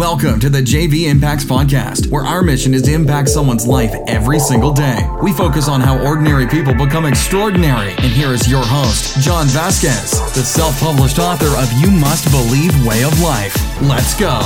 Welcome to the JV Impacts Podcast, where our mission is to impact someone's life every single day. We focus on how ordinary people become extraordinary. And here is your host, John Vasquez, the self published author of You Must Believe Way of Life. Let's go.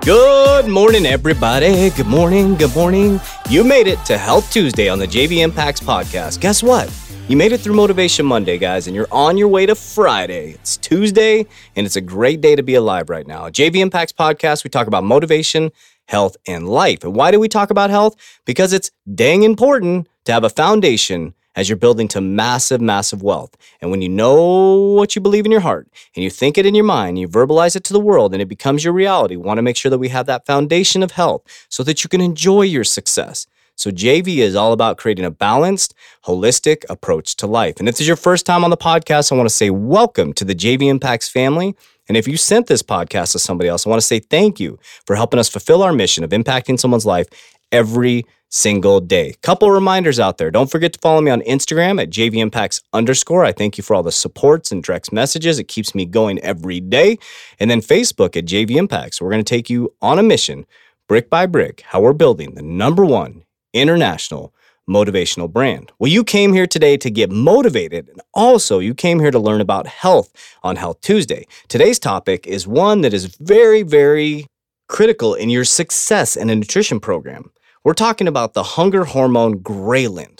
Good morning, everybody. Good morning. Good morning. You made it to Health Tuesday on the JV Impacts Podcast. Guess what? You made it through Motivation Monday, guys, and you're on your way to Friday. It's Tuesday, and it's a great day to be alive right now. JV Impacts Podcast, we talk about motivation, health, and life. And why do we talk about health? Because it's dang important to have a foundation as you're building to massive, massive wealth. And when you know what you believe in your heart and you think it in your mind, you verbalize it to the world and it becomes your reality, we want to make sure that we have that foundation of health so that you can enjoy your success. So, JV is all about creating a balanced, holistic approach to life. And if this is your first time on the podcast, I want to say welcome to the JV Impacts family. And if you sent this podcast to somebody else, I want to say thank you for helping us fulfill our mission of impacting someone's life every single day. Couple reminders out there. Don't forget to follow me on Instagram at JV Impacts underscore. I thank you for all the supports and direct messages. It keeps me going every day. And then Facebook at JV Impacts. We're going to take you on a mission, brick by brick, how we're building the number one international motivational brand. Well, you came here today to get motivated, and also you came here to learn about health on Health Tuesday. Today's topic is one that is very, very critical in your success in a nutrition program. We're talking about the hunger hormone ghrelin.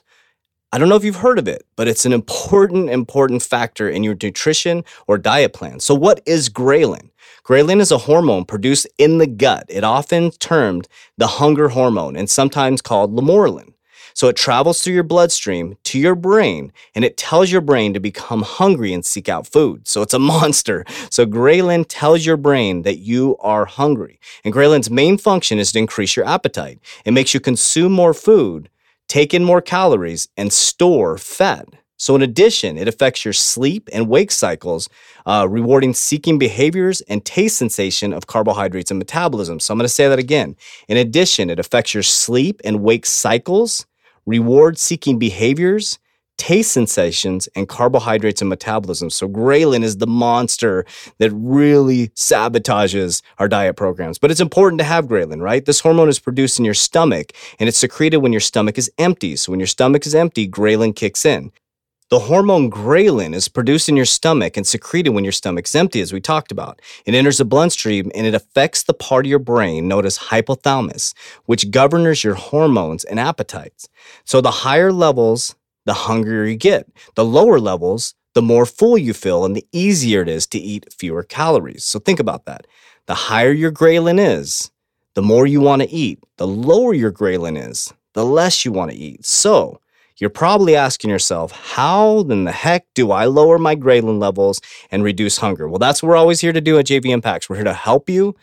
I don't know if you've heard of it, but it's an important, important factor in your nutrition or diet plan. So, what is ghrelin? Ghrelin is a hormone produced in the gut. It often termed the hunger hormone and sometimes called lamotrigine. So it travels through your bloodstream to your brain and it tells your brain to become hungry and seek out food. So it's a monster. So ghrelin tells your brain that you are hungry. And ghrelin's main function is to increase your appetite. It makes you consume more food, take in more calories, and store fat. So, in addition, it affects your sleep and wake cycles, uh, rewarding seeking behaviors and taste sensation of carbohydrates and metabolism. So, I'm going to say that again. In addition, it affects your sleep and wake cycles, reward seeking behaviors, taste sensations, and carbohydrates and metabolism. So, ghrelin is the monster that really sabotages our diet programs. But it's important to have ghrelin, right? This hormone is produced in your stomach and it's secreted when your stomach is empty. So, when your stomach is empty, ghrelin kicks in. The hormone ghrelin is produced in your stomach and secreted when your stomach's empty, as we talked about. It enters the bloodstream and it affects the part of your brain known as hypothalamus, which governs your hormones and appetites. So the higher levels, the hungrier you get. The lower levels, the more full you feel and the easier it is to eat fewer calories. So think about that. The higher your ghrelin is, the more you want to eat. The lower your ghrelin is, the less you want to eat. So, you're probably asking yourself, how in the heck do I lower my ghrelin levels and reduce hunger? Well, that's what we're always here to do at JV Impacts. We're here to help you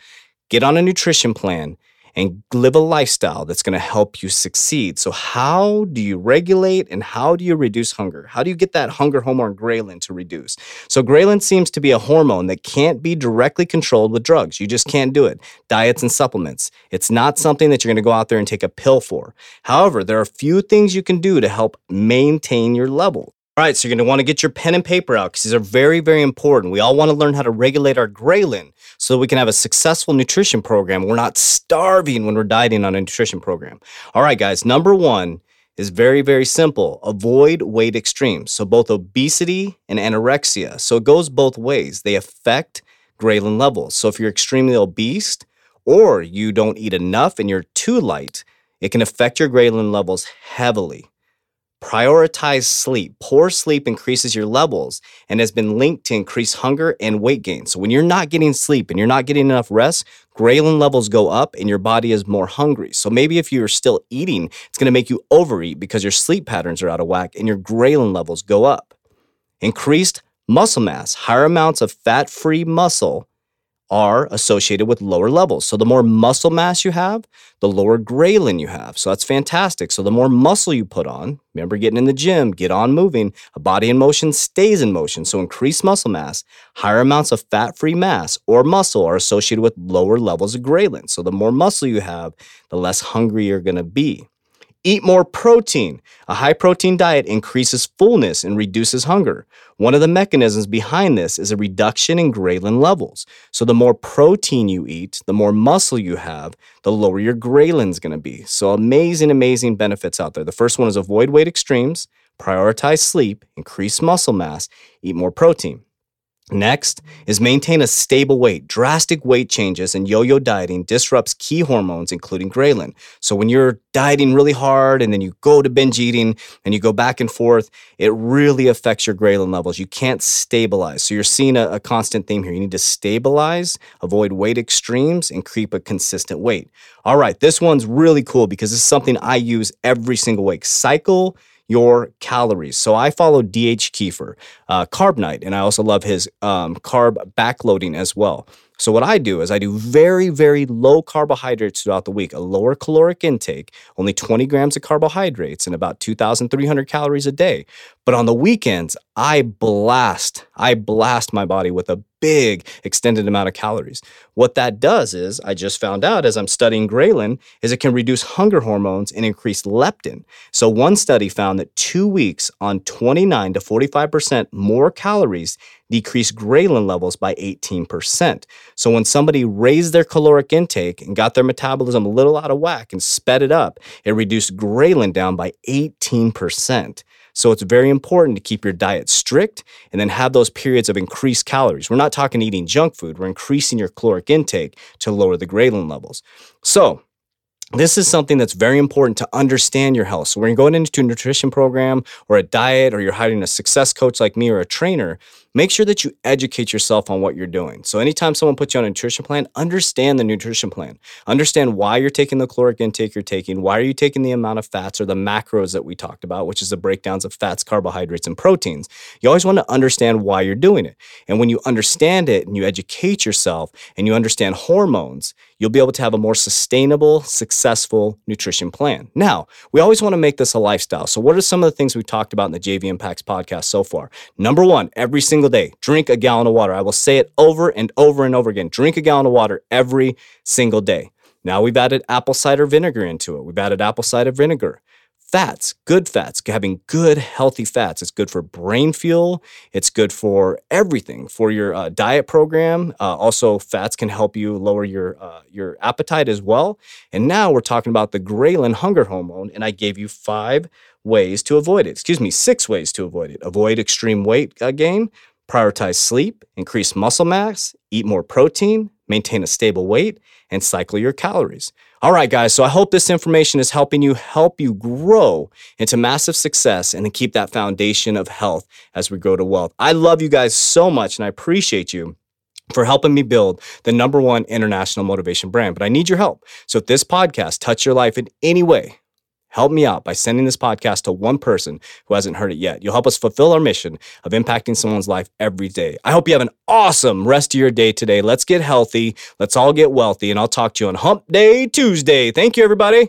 get on a nutrition plan and live a lifestyle that's going to help you succeed. So, how do you regulate and how do you reduce hunger? How do you get that hunger hormone ghrelin to reduce? So, ghrelin seems to be a hormone that can't be directly controlled with drugs. You just can't do it. Diets and supplements. It's not something that you're going to go out there and take a pill for. However, there are a few things you can do to help maintain your level. All right, so you're going to want to get your pen and paper out because these are very, very important. We all want to learn how to regulate our ghrelin so that we can have a successful nutrition program. We're not starving when we're dieting on a nutrition program. All right, guys, number one is very, very simple. Avoid weight extremes. So both obesity and anorexia. So it goes both ways. They affect ghrelin levels. So if you're extremely obese or you don't eat enough and you're too light, it can affect your ghrelin levels heavily. Prioritize sleep. Poor sleep increases your levels and has been linked to increased hunger and weight gain. So, when you're not getting sleep and you're not getting enough rest, ghrelin levels go up and your body is more hungry. So, maybe if you're still eating, it's going to make you overeat because your sleep patterns are out of whack and your ghrelin levels go up. Increased muscle mass, higher amounts of fat free muscle are associated with lower levels. So the more muscle mass you have, the lower ghrelin you have. So that's fantastic. So the more muscle you put on, remember getting in the gym, get on moving, a body in motion stays in motion. So increased muscle mass, higher amounts of fat-free mass or muscle are associated with lower levels of ghrelin. So the more muscle you have, the less hungry you're going to be. Eat more protein. A high protein diet increases fullness and reduces hunger. One of the mechanisms behind this is a reduction in ghrelin levels. So, the more protein you eat, the more muscle you have, the lower your ghrelin is going to be. So, amazing, amazing benefits out there. The first one is avoid weight extremes, prioritize sleep, increase muscle mass, eat more protein. Next is maintain a stable weight. Drastic weight changes and yo-yo dieting disrupts key hormones, including ghrelin. So when you're dieting really hard and then you go to binge eating and you go back and forth, it really affects your ghrelin levels. You can't stabilize. So you're seeing a, a constant theme here. You need to stabilize, avoid weight extremes, and keep a consistent weight. All right, this one's really cool because this is something I use every single week. Cycle your calories. So I follow DH Kiefer, uh, Carb Nite, and I also love his um, carb backloading as well. So what I do is I do very, very low carbohydrates throughout the week, a lower caloric intake, only 20 grams of carbohydrates and about 2,300 calories a day. But on the weekends, I blast, I blast my body with a big extended amount of calories. What that does is, I just found out as I'm studying ghrelin, is it can reduce hunger hormones and increase leptin. So one study found that two weeks on 29 to 45% more calories decreased ghrelin levels by 18%. So when somebody raised their caloric intake and got their metabolism a little out of whack and sped it up, it reduced ghrelin down by 18%. So it's very important to keep your diet strict and then have those periods of increased calories. We're not talking eating junk food, we're increasing your caloric intake to lower the ghrelin levels. So, this is something that's very important to understand your health. So when you're going into a nutrition program or a diet or you're hiring a success coach like me or a trainer, make sure that you educate yourself on what you're doing. So anytime someone puts you on a nutrition plan, understand the nutrition plan. Understand why you're taking the caloric intake you're taking, why are you taking the amount of fats or the macros that we talked about, which is the breakdowns of fats, carbohydrates and proteins. You always want to understand why you're doing it. And when you understand it and you educate yourself and you understand hormones, you'll be able to have a more sustainable, successful nutrition plan. Now, we always want to make this a lifestyle. So, what are some of the things we've talked about in the JV Impacts podcast so far? Number one, every single day, drink a gallon of water. I will say it over and over and over again drink a gallon of water every single day. Now we've added apple cider vinegar into it. We've added apple cider vinegar fats, good fats, having good, healthy fats. It's good for brain fuel. It's good for everything, for your uh, diet program. Uh, also, fats can help you lower your uh, your appetite as well. And now we're talking about the ghrelin hunger hormone, and I gave you five ways to avoid it. Excuse me, six ways to avoid it. Avoid extreme weight uh, gain. Prioritize sleep, increase muscle mass, eat more protein, maintain a stable weight, and cycle your calories. All right, guys. So I hope this information is helping you help you grow into massive success and to keep that foundation of health as we grow to wealth. I love you guys so much and I appreciate you for helping me build the number one international motivation brand. But I need your help. So if this podcast touched your life in any way, Help me out by sending this podcast to one person who hasn't heard it yet. You'll help us fulfill our mission of impacting someone's life every day. I hope you have an awesome rest of your day today. Let's get healthy. Let's all get wealthy. And I'll talk to you on Hump Day Tuesday. Thank you, everybody.